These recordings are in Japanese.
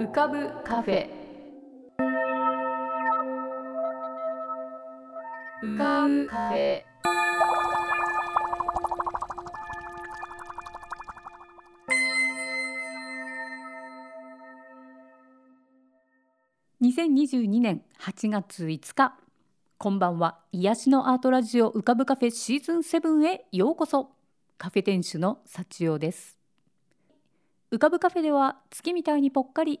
浮かぶカフェ。浮かぶカフェ。2022年8月5日こんばんは癒しのアートラジオ浮かぶカフェシーズン7へようこそ。カフェ店主の幸代です。浮かぶカフェでは月みたいにぽっかり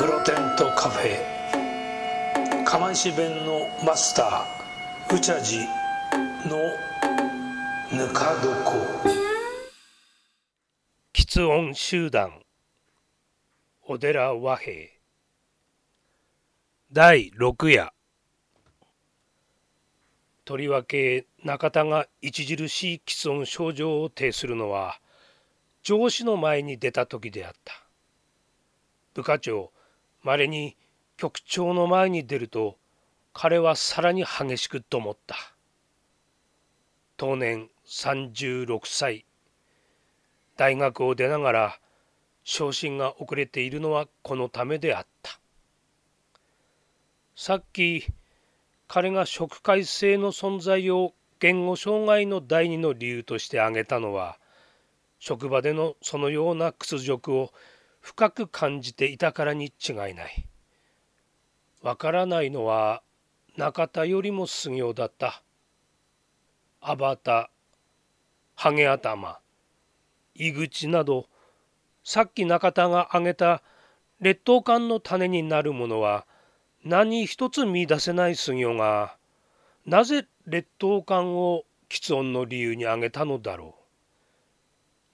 黒テントカフェ。釜石弁のマスターうちゃじのぬか床。喫音集団。小寺和平。第六夜。とりわけ中田が著しい喫音症状を呈するのは上司の前に出た時であった。部課長まれに局長の前に出ると彼はさらに激しくと思った。当年36歳。大学を出ながら昇進が遅れているのはこのためであった。さっき彼が食改正の存在を言語障害の第二の理由として挙げたのは職場でのそのような屈辱を深く感じていたからに違いない。わからないのは中田よりも杉雄だった。アバタ、ハゲ頭、井口などさっき中田が挙げた劣等感の種になるものは何一つ見出せない杉雄がなぜ劣等感を喫音の理由に挙げたのだろう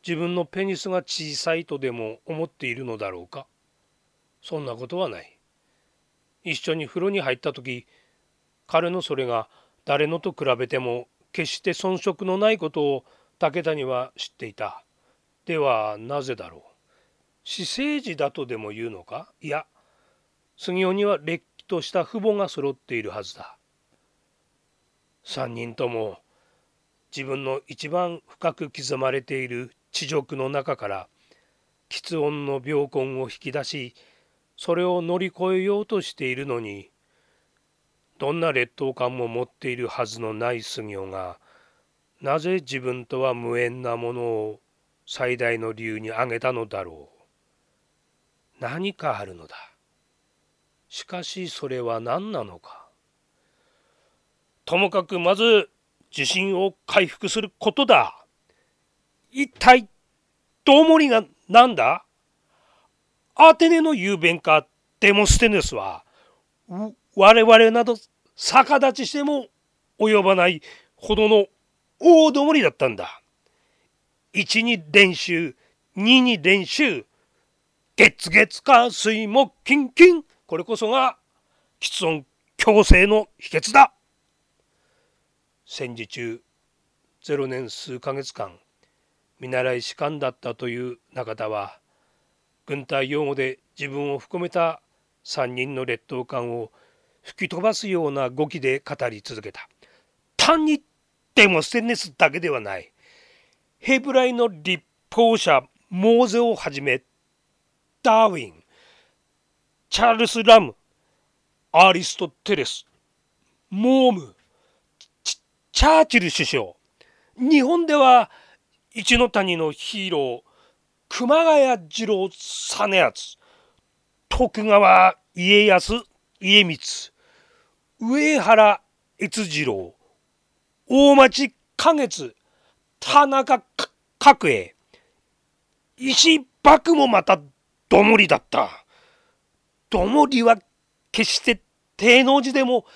自分のペニスが小さいとでも思っているのだろうか？そんなことはない。一緒に風呂に入った時彼のそれが誰のと比べても決して遜色のないことを武田には知っていた。ではなぜだろう？私生児だとでも言うのか？いや杉尾にはれっきとした父母が揃っているはずだ。三人とも自分の一番深く刻まれている地辱の中から喫音の病根を引き出しそれを乗り越えようとしているのにどんな劣等感も持っているはずのない杉尾がなぜ自分とは無縁なものを最大の理由に挙げたのだろう。何かあるのだ。しかしそれは何なのか。ともかくまず自信を回復することだ。一体どうもりが何だ？アテネの雄弁家デモステネスは我々など逆立ちしても及ばないほどの大どもりだったんだ。1に練習2に練習月月火水木金金。これこそが喫音強制の秘訣だ。戦時中0年数ヶ月間見習い士官だったという中田は軍隊用語で自分を含めた3人の劣等感を吹き飛ばすような語気で語り続けた。単にでもステンネスだけではない。ヘブライの立法者モーゼをはじめダーウィンチャールス・ラム、アリストテレス、モーム、チャーチル首相、日本では一ノ谷のヒーロー、熊谷次郎実篤、徳川家康家光、上原越次郎、大町花月、田中角栄、石幕もまたどもりだった。どもりは決して低能寺でも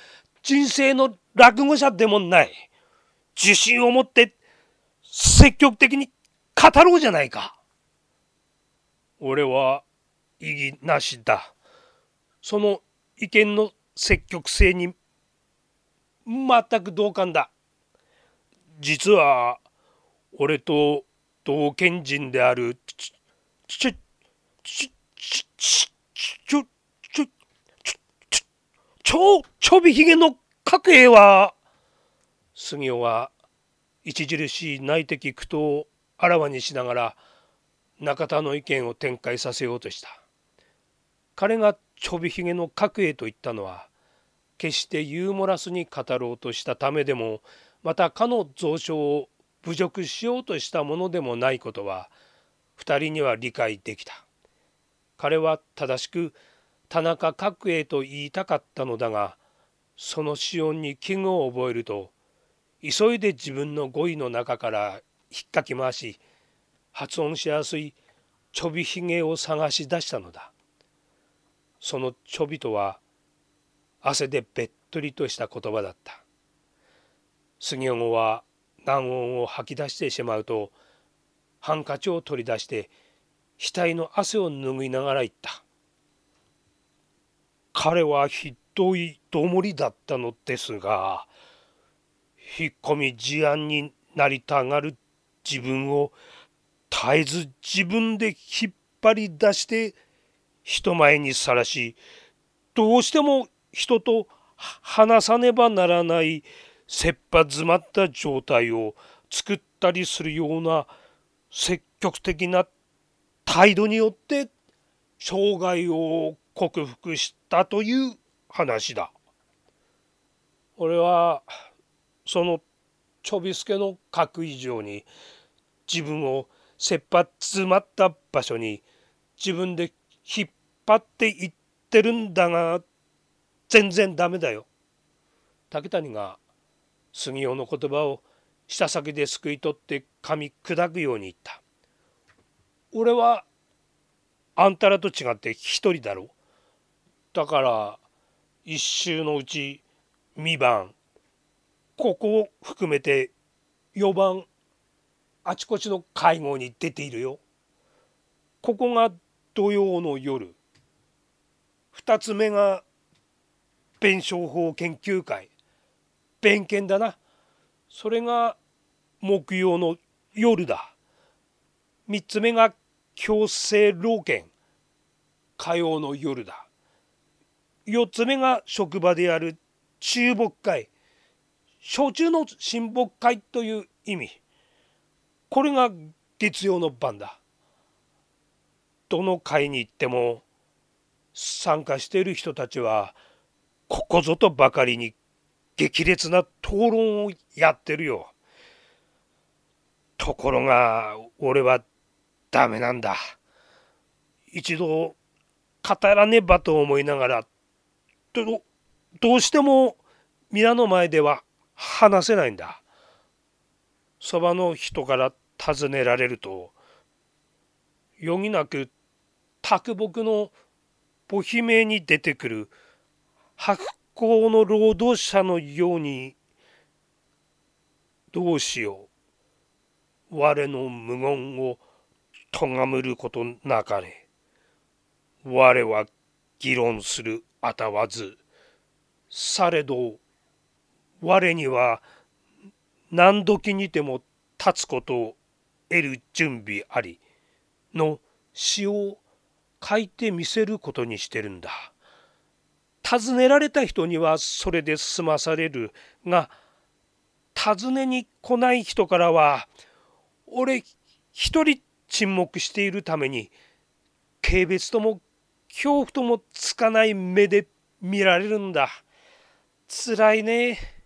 人生の落語者でもない。自信を持って積極的に語ろうじゃないか。俺は異議なしだ。その意見の積極性に全く同感だ。実は俺と同県人であるちちちちちちょちょちょちょちょびひげの角栄は杉尾は著しい内的苦闘をあらわにしながら中田の意見を展開させようとした。彼がちょびひげの角栄と言ったのは決してユーモラスに語ろうとしたためでもまたかの蔵書を侮辱しようとしたものでもないことは2人には理解できた。彼は正しく田中角栄と言いたかったのだがその詩音に危惧を覚えると急いで自分の語彙の中から引っかき回し発音しやすいちょびひげを探し出したのだ。そのちょびとは汗でべっとりとした言葉だった。杉尾は難音を吐き出してしまうとハンカチを取り出して額の汗を拭いながら言った。彼はひどいどもりだったのですが引っ込み思案になりたがる自分を絶えず自分で引っ張り出して人前にさらしどうしても人と話さねばならない切羽詰まった状態を作ったりするような積極的な態度によって障害を克服したという話だ。俺はそのちょびすけの書く以上に自分を切羽詰まった場所に自分で引っ張っていってるんだが全然ダメだよ。竹谷が杉尾の言葉を舌先ですくい取って噛み砕くように言った。俺はあんたらと違って一人だろう。だから一周のうち2番ここを含めて4番あちこちの会合に出ているよ。ここが土曜の夜。2つ目が弁証法研究会。弁権だな。それが木曜の夜だ。3つ目が強制老犬火曜の夜だ。4つ目が職場である中木会。焼酎の親睦会という意味これが月曜の晩だどの会に行っても参加している人たちはここぞとばかりに激烈な討論をやってるよ。ところが俺はダメなんだ。一度語らねばと思いながらどどうしても皆の前では話せないんだ。そばの人から尋ねられると余儀なく卓木の母姫に出てくる白行の労働者のようにどうしよう我の無言を咎むることなかれ我は議論するあたわずされど我には何時にても立つことを得る準備ありの詩を書いてみせることにしてるんだ。尋ねられた人にはそれで済まされるが尋ねに来ない人からは俺一人沈黙しているために軽蔑とも恐怖ともつかない目で見られるんだ。つらいね。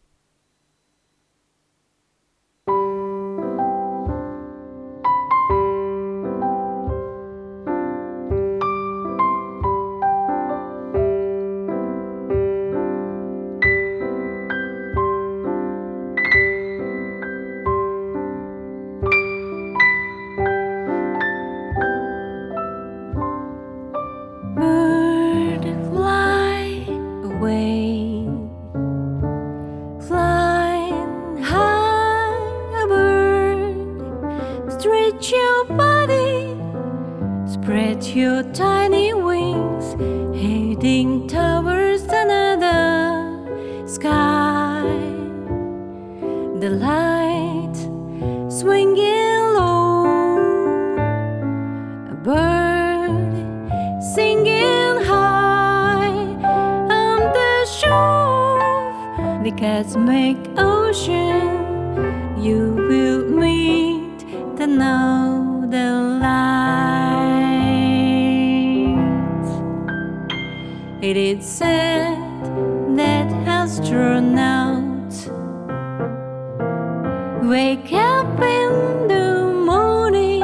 Wake up in the morning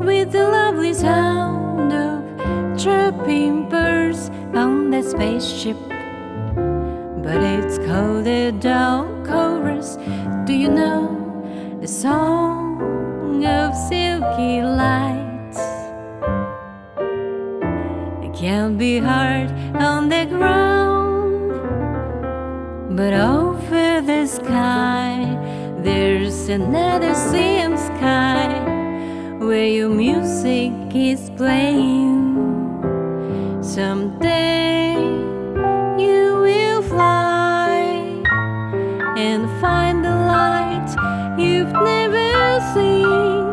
with the lovely sound of chirping birds on the spaceship. But it's called a down chorus. Do you know the song of silky lights? It can be hard on the ground, but over there's another sea and sky where your music is playing. Someday you will fly and find the light you've never seen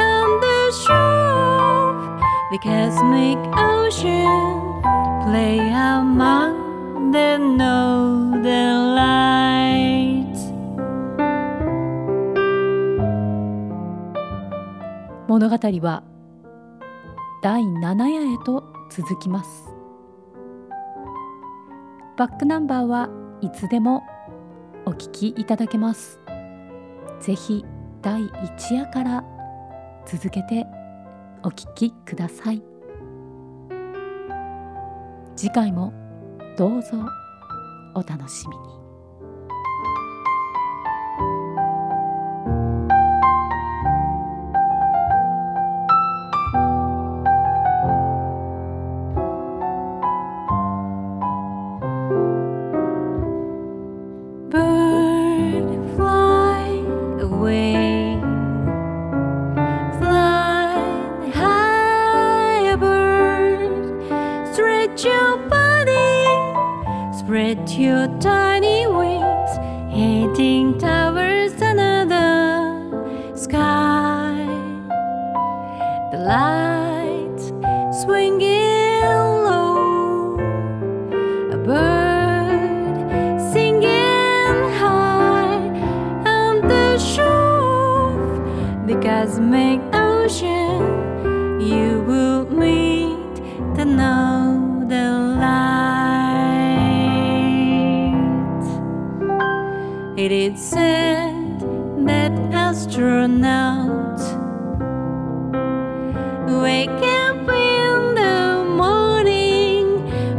on the shore because make ocean play among 物語は第7夜へと続きます。バックナンバーはいつでもお聞きいただけます。ぜひ第1夜から続けてお聞きください。次回もどうぞお楽しみに。It is said that astronauts wake up in the morning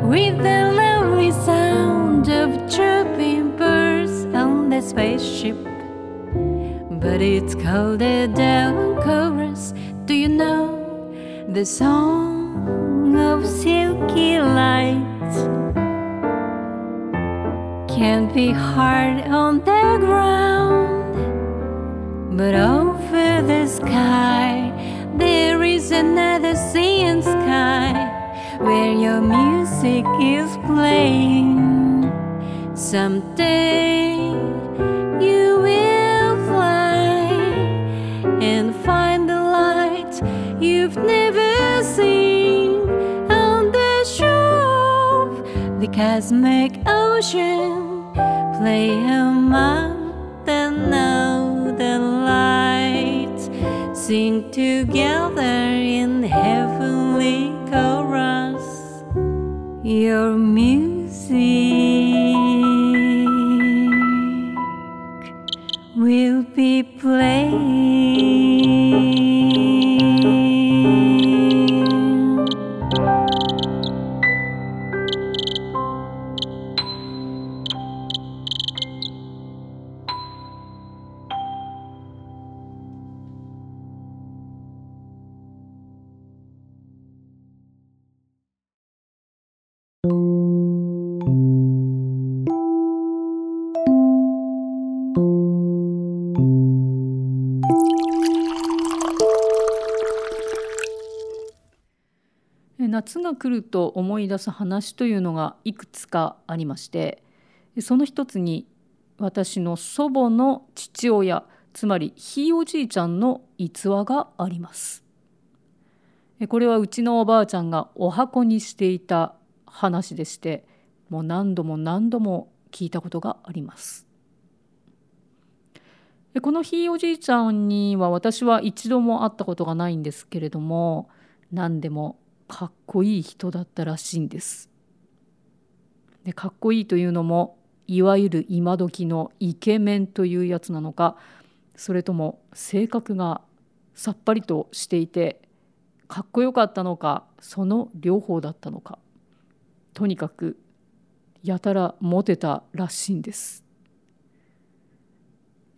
with the lovely sound of chirping birds on the spaceship. But it's called a down chorus. Do you know the song of silky lights? Can be hard on the ground, but over the sky there is another sea and sky where your music is playing. Someday you will fly and find the light you've never seen on the shore. Of the cosmic ocean play among the northern lights, sing together in heavenly chorus. Your music 夏が来ると思い出す話というのがいくつかありましてその一つに私の祖母の父親つまりひいおじいちゃんの逸話があります。これはうちのおばあちゃんがお箱にしていた話でしてもう何度も何度も聞いたことがあります。このひいおじいちゃんには私は一度も会ったことがないんですけれども何でもかっこいい人だったらしいんですでかっこいいというのもいわゆる今時のイケメンというやつなのかそれとも性格がさっぱりとしていてかっこよかったのかその両方だったのかとにかくやたらモテたらしいんです。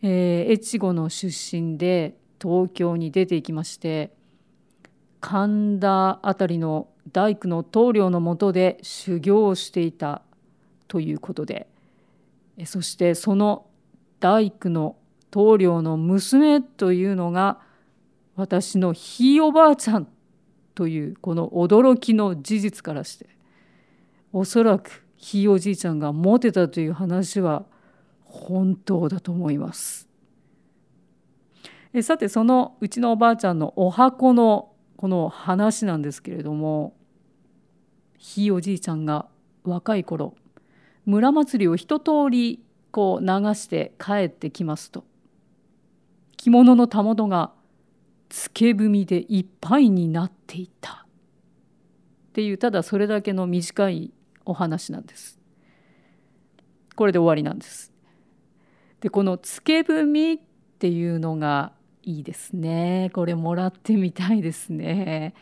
えー、越後の出身で東京に出て行きまして神田辺りの大工の棟梁のもとで修行をしていたということでそしてその大工の棟梁の娘というのが私のひいおばあちゃんというこの驚きの事実からしておそらくひいおじいちゃんがモテたという話は本当だと思います。さてそのうちのおばあちゃんのお箱のこの話なんですけれどもひいおじいちゃんが若い頃村祭りを一通りこう流して帰ってきますと着物のたもとがつけ踏みでいっぱいになっていたっていうただそれだけの短いお話なんです。これで終わりなんです。でこのつけ踏みっていうのがいいですね。これもらってみたいですね。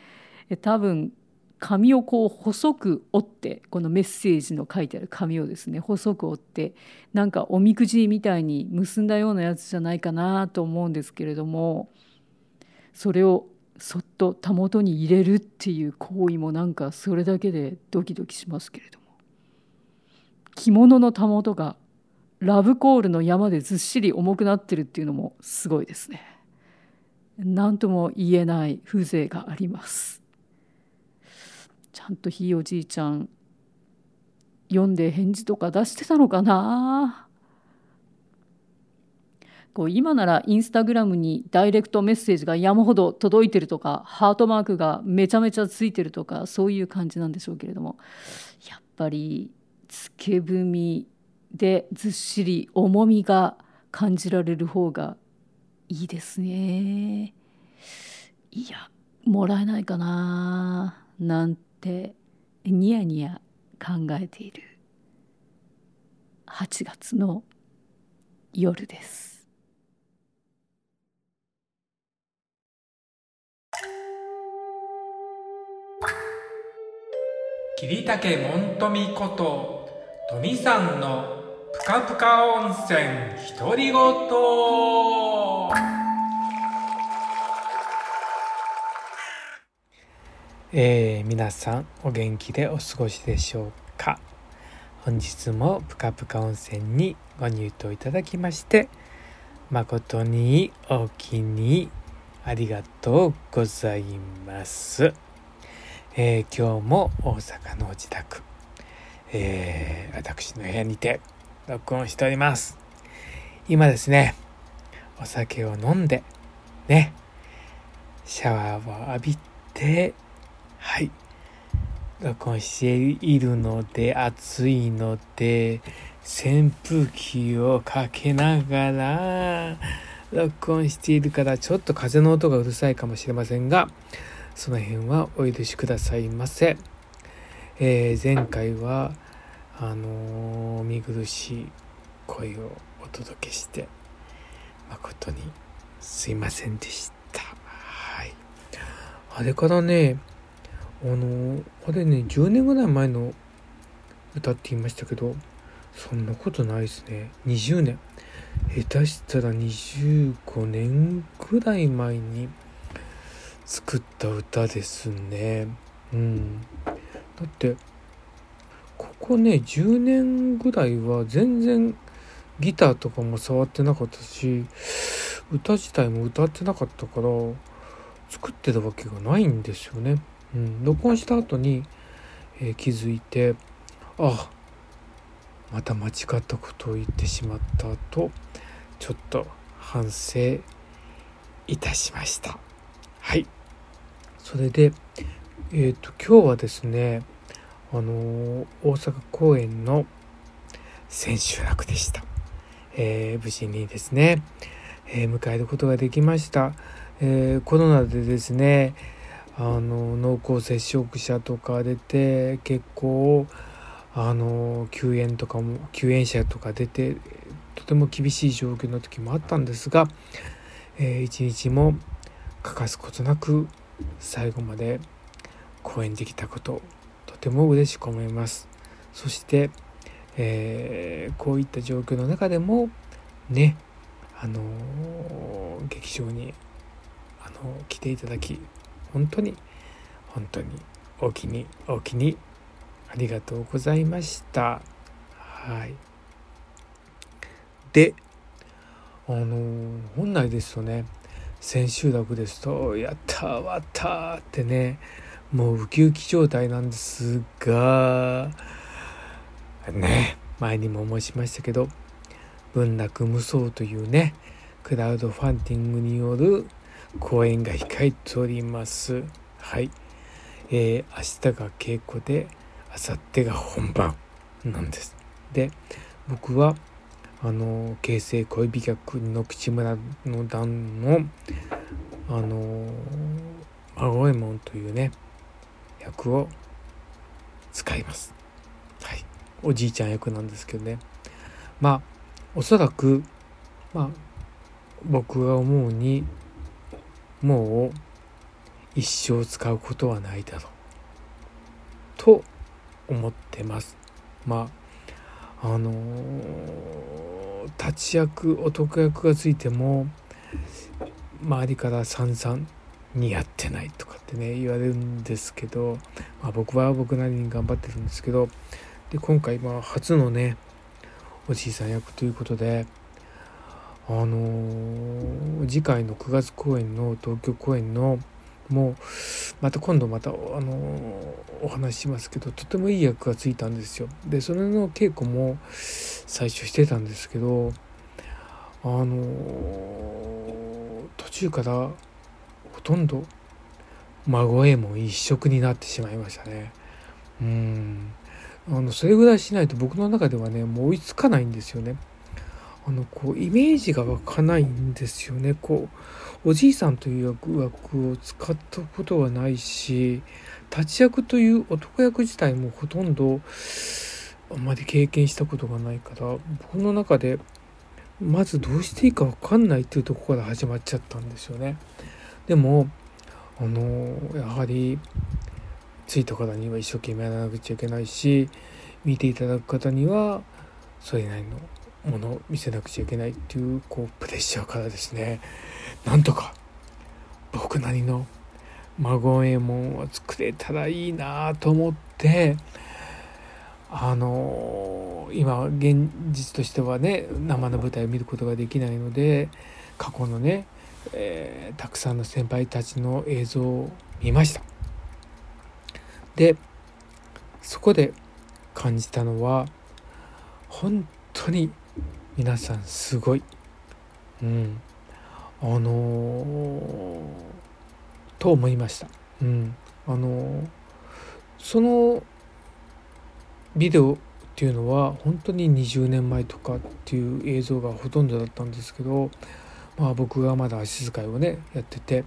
多分紙をこう細く折ってこのメッセージの書いてある紙をですね細く折ってなんかおみくじみたいに結んだようなやつじゃないかなと思うんですけれどもそれをそっとたもとに入れるっていう行為もなんかそれだけでドキドキしますけれども着物のたもとがラブコールの山でずっしり重くなってるっていうのもすごいですね。何とも言えない風情があります。ちゃんとひいおじいちゃん読んで返事とか出してたのかな？こう今ならインスタグラムにダイレクトメッセージが山ほど届いてるとかハートマークがめちゃめちゃついてるとかそういう感じなんでしょうけれどもやっぱりつけ踏みでずっしり重みが感じられる方がいいですね。いやもらえないかななんてニヤニヤ考えている8月の夜です。桐竹門富こと富さんのぷかぷか温泉独り言えー、皆さんお元気でお過ごしでしょうか？本日もぷかぷか温泉にご入湯いただきまして誠にお気にありがとうございます、えー、今日も大阪の自宅、えー、私の部屋にて録音しております。今ですねお酒を飲んでねシャワーを浴びてはい。録音しているので、暑いので、扇風機をかけながら、録音しているから、ちょっと風の音がうるさいかもしれませんが、その辺はお許しくださいませ。えー、前回は、あのー、見苦しい声をお届けして、誠に。すいませんでした。はい。あれからね、あのあれね10年ぐらい前の歌って言いましたけどそんなことないですね。20年。下手したら25年ぐらい前に作った歌ですね。うん。だってここね10年ぐらいは全然ギターとかも触ってなかったし歌自体も歌ってなかったから作ってたわけがないんですよね。うん、録音した後に、えー気づいてあまた間違ったことを言ってしまったとちょっと反省いたしました。はい。それでえっ、と今日はですねあのー大阪公演の千秋楽でした、えー無事にですね、えー迎えることができました、えーコロナでですねあの濃厚接触者とか出て結構あの休園とかも休園者とか出てとても厳しい状況の時もあったんですが、えー一日も欠かすことなく最後まで公演できたこととても嬉しく思います。そして、えーこういった状況の中でもねあのー劇場にあの来ていただき本当に本当にお気にお気にありがとうございました。はい。であの本来ですとね千秋楽ですと「やった終わった」ってねもうウキウキ状態なんですがね。前にも申しましたけど文楽無双というねクラウドファンディングによる公演が控えております。はい。えー明日が稽古で明後日が本番なんです。で僕はあの京成恋美客の口村の段のあの孫右衛門というね役を使います。おじいちゃん役なんですけどね。まあおそらくまあ僕が思うにもう一生使うことはないだろう。と思ってます。まああの立ち役男役がついても周りから散々似合ってないとかってね言われるんですけど、まあ、僕は僕なりに頑張ってるんですけどで今回まあ初のねおじいさん役ということであのー次回の9月公演の東京公演のもうまた今度また、あのお話ししますけどとてもいい役がついたんですよ。でそれの稽古も最初してたんですけどあの途中からほとんど孫右衛門一色になってしまいましたね。うん。あのそれぐらいしないと僕の中ではねもう追いつかないんですよねあのこうイメージが湧かないんですよねこうおじいさんという役枠を使ったことはないし立役という男役自体もほとんどあんまり経験したことがないから僕の中でまずどうしていいか分かんないっていうとこから始まっちゃったんですよね。でもあのやはりついた方には一生懸命やらなくちゃいけないし見ていただく方にはそれなりのものを見せなくちゃいけないっていうこうプレッシャーからですね。なんとか僕なりの孫右衛門を作れたらいいなと思ってあの今現実としてはね生の舞台を見ることができないので過去のね、えーたくさんの先輩たちの映像を見ました。でそこで感じたのは本当に皆さんすごい。うん。あのーと思いました。うん。あのーそのビデオっていうのは本当に20年前とかっていう映像がほとんどだったんですけど、まあ、僕がまだ足遣いをねやってて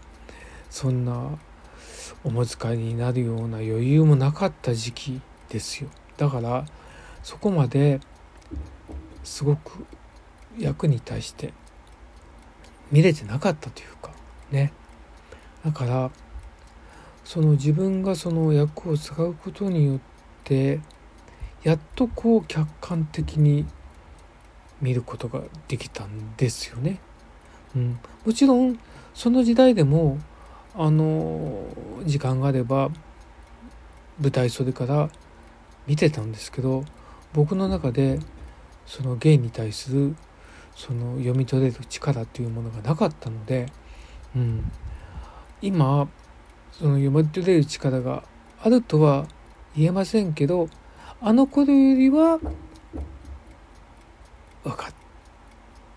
そんなおむつ替えになるような余裕もなかった時期ですよ。だからそこまですごく役に対して見れてなかったというかね。だからその自分がその役を使うことによってやっとこう客観的に見ることができたんですよね。うん、もちろんその時代でもあの時間があれば舞台袖から見てたんですけど僕の中でその芸に対するその読み取れる力っていうものがなかったので、うん、今その読み取れる力があるとは言えませんけどあの頃よりは分かっ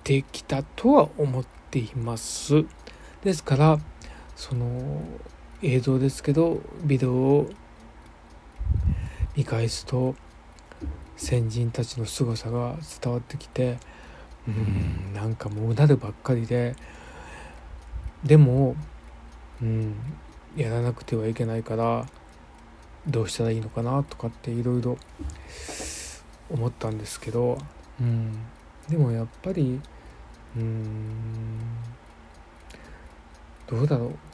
てきたとは思っています。ですからその映像ですけどビデオを見返すと先人たちの凄さが伝わってきてうんなんかもううなるばっかりででもうんやらなくてはいけないからどうしたらいいのかなとかっていろいろ思ったんですけど、うん、でもやっぱりうんどうだろう。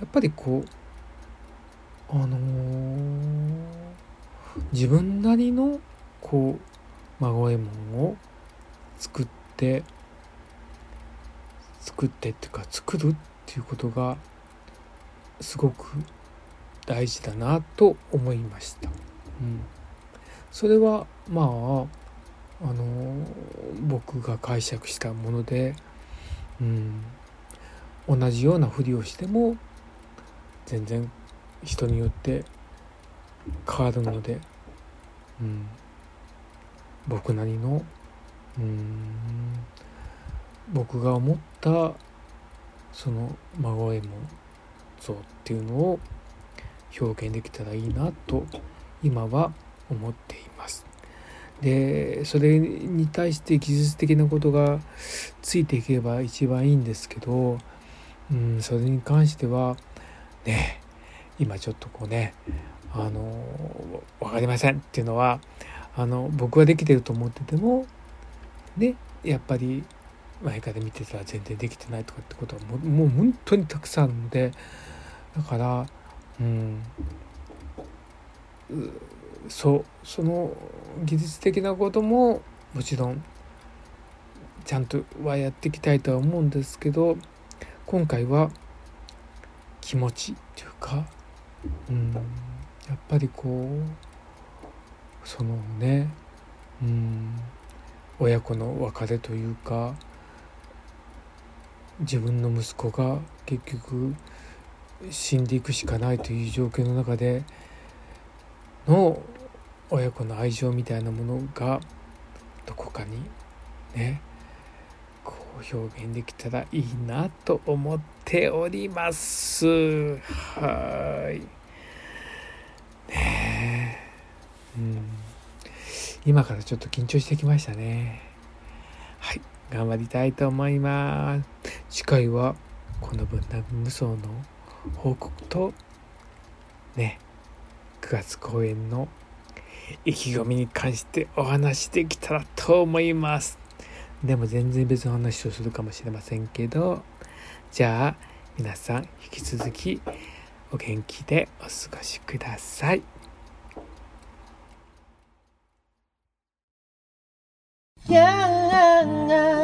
やっぱりこうあのー自分なりのこう孫右衛門を作って作ってっていうか作るっていうことがすごく大事だなと思いました。うん、それはまああの僕が解釈したもので、うん、同じようなふりをしても全然人によって変わるので、うん、僕なりのうん僕が思ったその孫右衛門像っていうのを表現できたらいいなと今は思っています。でそれに対して技術的なことがついていけば一番いいんですけど、うん、それに関してはね今ちょっとこうねあの分かりませんっていうのはあの僕はできてると思っててもねやっぱり前から見てたら全然できてないとかってことはもうもう本当にたくさんあるのでだからうんそうその技術的なことももちろんちゃんとはやっていきたいとは思うんですけど今回は気持ちというか、うん、やっぱりこうそのね、うん、親子の別れというか自分の息子が結局死んでいくしかないという状況の中での親子の愛情みたいなものがどこかにね表現できたらいいなと思っております。はい。ねえ。うん。今からちょっと緊張してきましたね。はい。頑張りたいと思います。次回はこの分断無双の報告とね9月公演の意気込みに関してお話できたらと思います。でも全然別の話をするかもしれませんけどじゃあ皆さん引き続きお元気でお過ごしください。キャン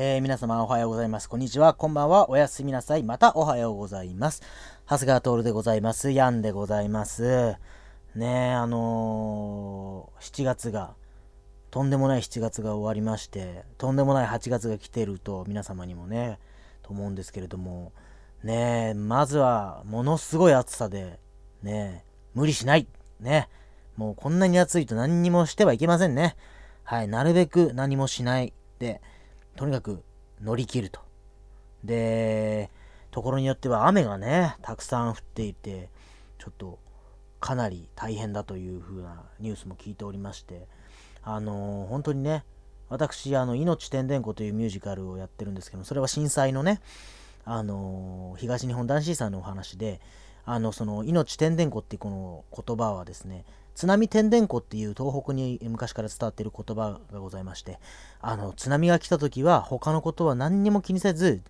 えー皆様おはようございます。こんにちは。こんばんは。おやすみなさい。またおはようございます。長谷川徹でございます。ヤンでございます。ねえ、あのー7月が、とんでもない7月が終わりまして、とんでもない8月が来てると皆様にもね、と思うんですけれども、ねえ、まずは、ものすごい暑さで、ねえ、無理しない。ねえ。もうこんなに暑いと何にもしてはいけませんね。はい。なるべく何もしない。で、とにかく乗り切ると。で、ところによっては雨がね、たくさん降っていて、ちょっとかなり大変だという風なニュースも聞いておりまして、あのー本当にね、私、あの、命天然湖というミュージカルをやってるんですけども、それは震災のね、あのー東日本大震災のお話で、あの、その、命天然湖ってこの言葉はですね、津波天然湖っていう東北に昔から伝わっている言葉がございまして、あの、津波が来た時は他のことは何にも気にせず、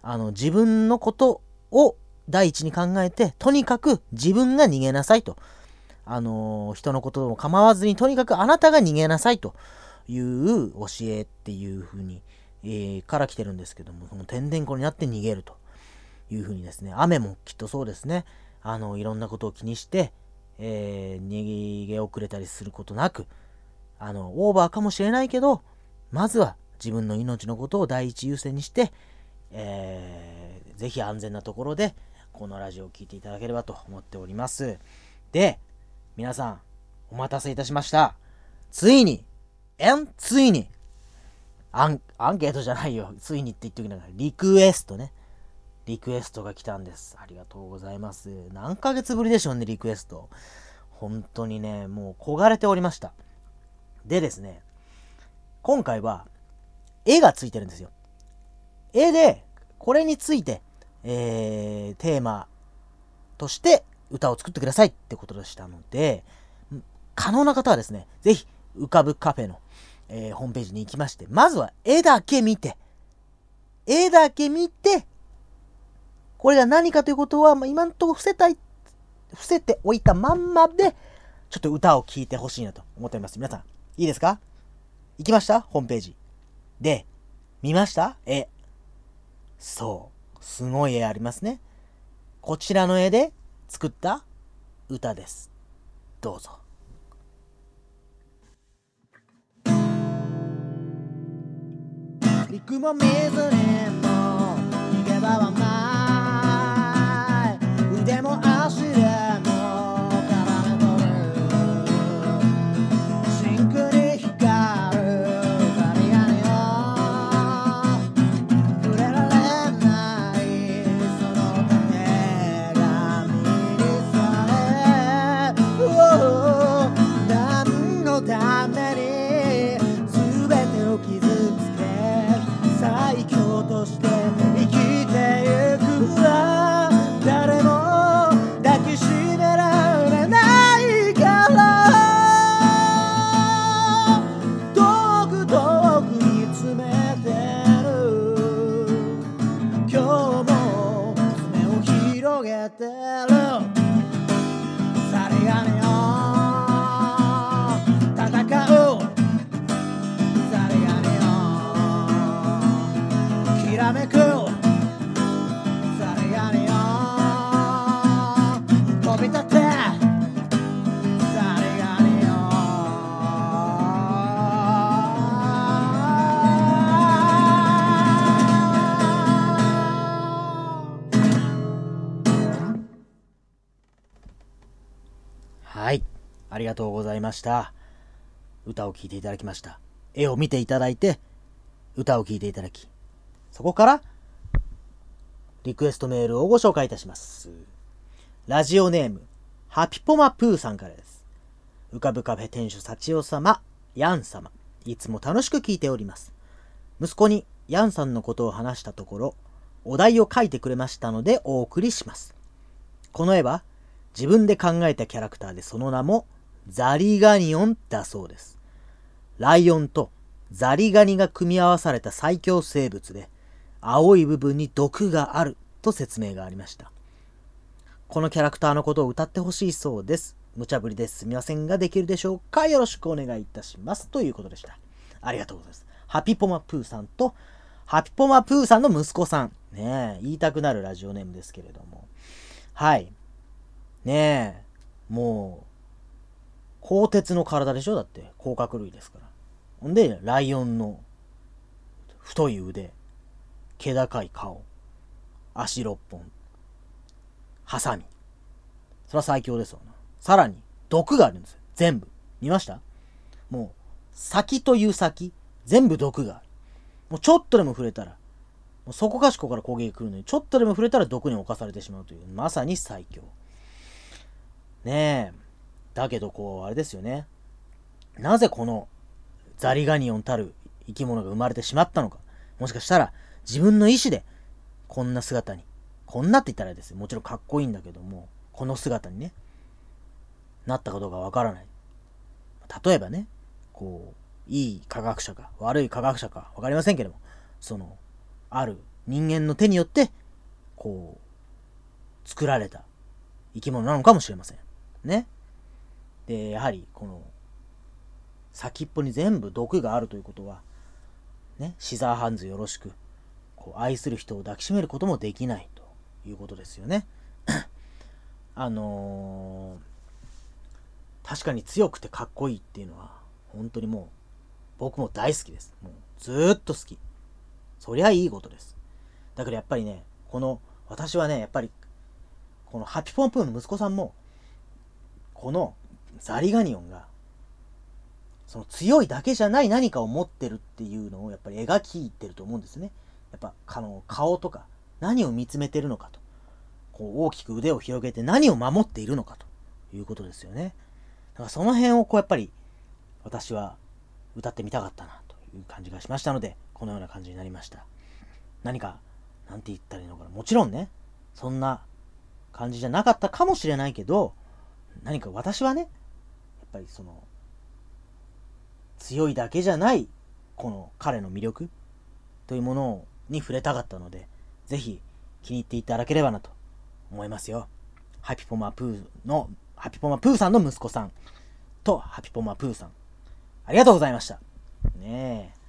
あの、自分のことを第一に考えて、とにかく自分が逃げなさいと。あの、人のことを構わずに、とにかくあなたが逃げなさいという教えっていうふうに、えーから来てるんですけども、その天然湖になって逃げるというふうにですね、雨もきっとそうですね、あの、いろんなことを気にして、えー逃げ遅れたりすることなく、あの、オーバーかもしれないけど、まずは自分の命のことを第一優先にして、えーぜひ安全なところで、このラジオを聴いていただければと思っております。で、皆さん、お待たせいたしました。ついに、えんついに、アン、アンケートじゃないよ。ついにって言っておきながら、リクエストね。リクエストが来たんです。ありがとうございます。何ヶ月ぶりでしょうね、リクエスト。本当にね、もう焦がれておりました。でですね、今回は、絵がついてるんですよ。絵で、これについて、えー、テーマとして歌を作ってくださいってことでしたので、可能な方はですね、ぜひ、浮かぶカフェの、えーホームページに行きまして、まずは絵だけ見て、絵だけ見て、これが何かということは、まあ、今んところ伏せたい、伏せておいたまんまで、ちょっと歌を聴いてほしいなと思っております。皆さん、いいですか？行きました？ホームページ。で、見ました？絵。そう。すごい絵ありますね。こちらの絵で作った歌です。どうぞ。陸も水にも逃げ場は今日も爪を広げてる。ありがとうございました。歌を聴いていただきました。絵を見ていただいて、歌を聴いていただき、そこから、リクエストメールをご紹介いたします。ラジオネーム、ハピポマプーさんからです。浮かぶカフェ店主幸代様、ヤン様、いつも楽しく聞いております。息子にヤンさんのことを話したところ、お題を書いてくれましたのでお送りします。この絵は、自分で考えたキャラクターでその名もザリガニオンだそうです。ライオンとザリガニが組み合わされた最強生物で青い部分に毒があると説明がありました。このキャラクターのことを歌ってほしいそうです。無茶ぶりですみませんができるでしょうかよろしくお願いいたします。ということでした。ありがとうございます。ハピポマプーさんとハピポマプーさんの息子さん。ねえ、言いたくなるラジオネームですけれども。はい。ねえ、もう、鋼鉄の体でしょ？だって、甲殻類ですから。ほんで、ライオンの太い腕、気高い顔、足6本、ハサミ。それは最強ですわな。さらに、毒があるんですよ。全部。見ました？もう、先という先、全部毒がある。もうちょっとでも触れたら、もうそこかしこから攻撃来るのに、ちょっとでも触れたら毒に侵されてしまうという、まさに最強。ねえ。だけど、こう、あれですよね。なぜこのザリガニオンたる生き物が生まれてしまったのか。もしかしたら、自分の意志で、こんな姿に、こんなって言ったらあれですよ。もちろんかっこいいんだけども、この姿にね、なったかどうかわからない。例えばね、こう、いい科学者か、悪い科学者か、わかりませんけども、その、ある人間の手によって、こう、作られた生き物なのかもしれません。ね。で、やはり、この、先っぽに全部毒があるということは、ね、シザーハンズよろしく、こう、愛する人を抱きしめることもできないということですよね。あのー確かに強くてかっこいいっていうのは本当にもう僕も大好きです。もうずーっと好き。そりゃいいことです。だからやっぱりねこの私はねやっぱりこのハピポンプーの息子さんもこのザリガニオンがその強いだけじゃない何かを持ってるっていうのをやっぱり描きってると思うんですね。やっぱあの顔とか何を見つめてるのかと。こう大きく腕を広げて何を守っているのかということですよね。だからその辺をこうやっぱり私は歌ってみたかったなという感じがしましたのでこのような感じになりました。何かなんて言ったらいいのかな。もちろんねそんな感じじゃなかったかもしれないけど何か私はねぱりその強いだけじゃないこの彼の魅力というものに触れたかったのでぜひ気に入っていただければなと思いますよ。ハピポマプーのハピポマプーさんの息子さんとハピポマプーさん。ありがとうございました。ねえ。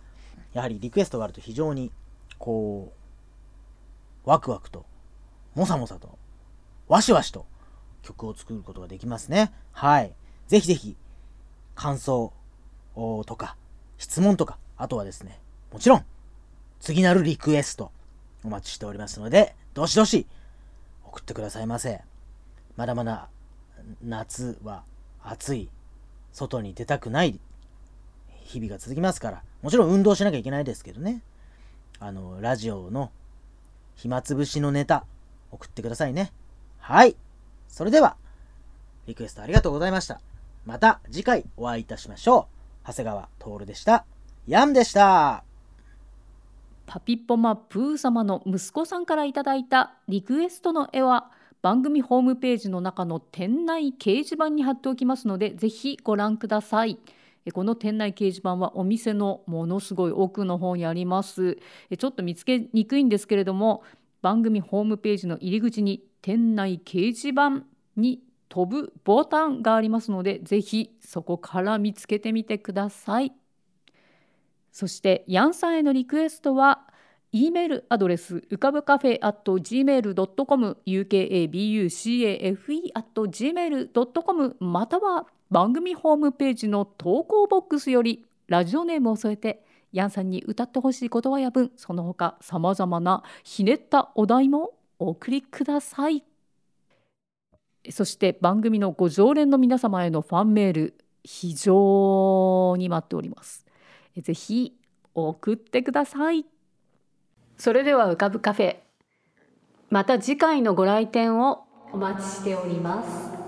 やはりリクエストがあると非常にこうワクワクともさもさとわしわしと曲を作ることができますね。はい。ぜひぜひ感想とか質問とかあとはですねもちろん次なるリクエストお待ちしておりますのでどしどし送ってくださいませ。まだまだ夏は暑い外に出たくない日々が続きますからもちろん運動しなきゃいけないですけどね。あのラジオの暇つぶしのネタ送ってくださいね。はい。それではリクエストありがとうございました。また次回お会いいたしましょう長谷川徹でしたヤンでしたパピポマプー様の息子さんからいただいたリクエストの絵は番組ホームページの中の店内掲示板に貼っておきますのでぜひご覧ください。えこの店内掲示板はお店のものすごい奥の方にあります。えちょっと見つけにくいんですけれども番組ホームページの入り口に店内掲示板に飛ぶボタンがありますのでぜひそこから見つけてみてください。そしてヤンさんへのリクエストは E メールアドレス浮かぶカフェ at gmail.com ukabucafe at gmail.com または番組ホームページの投稿ボックスよりラジオネームを添えてヤンさんに歌ってほしい言葉や文その他さまざまなひねったお題もお送りくださいそして番組のご常連の皆様へのファンメール非常に待っております。ぜひ送ってください。それでは浮かぶカフェ。また次回のご来店をお待ちしております。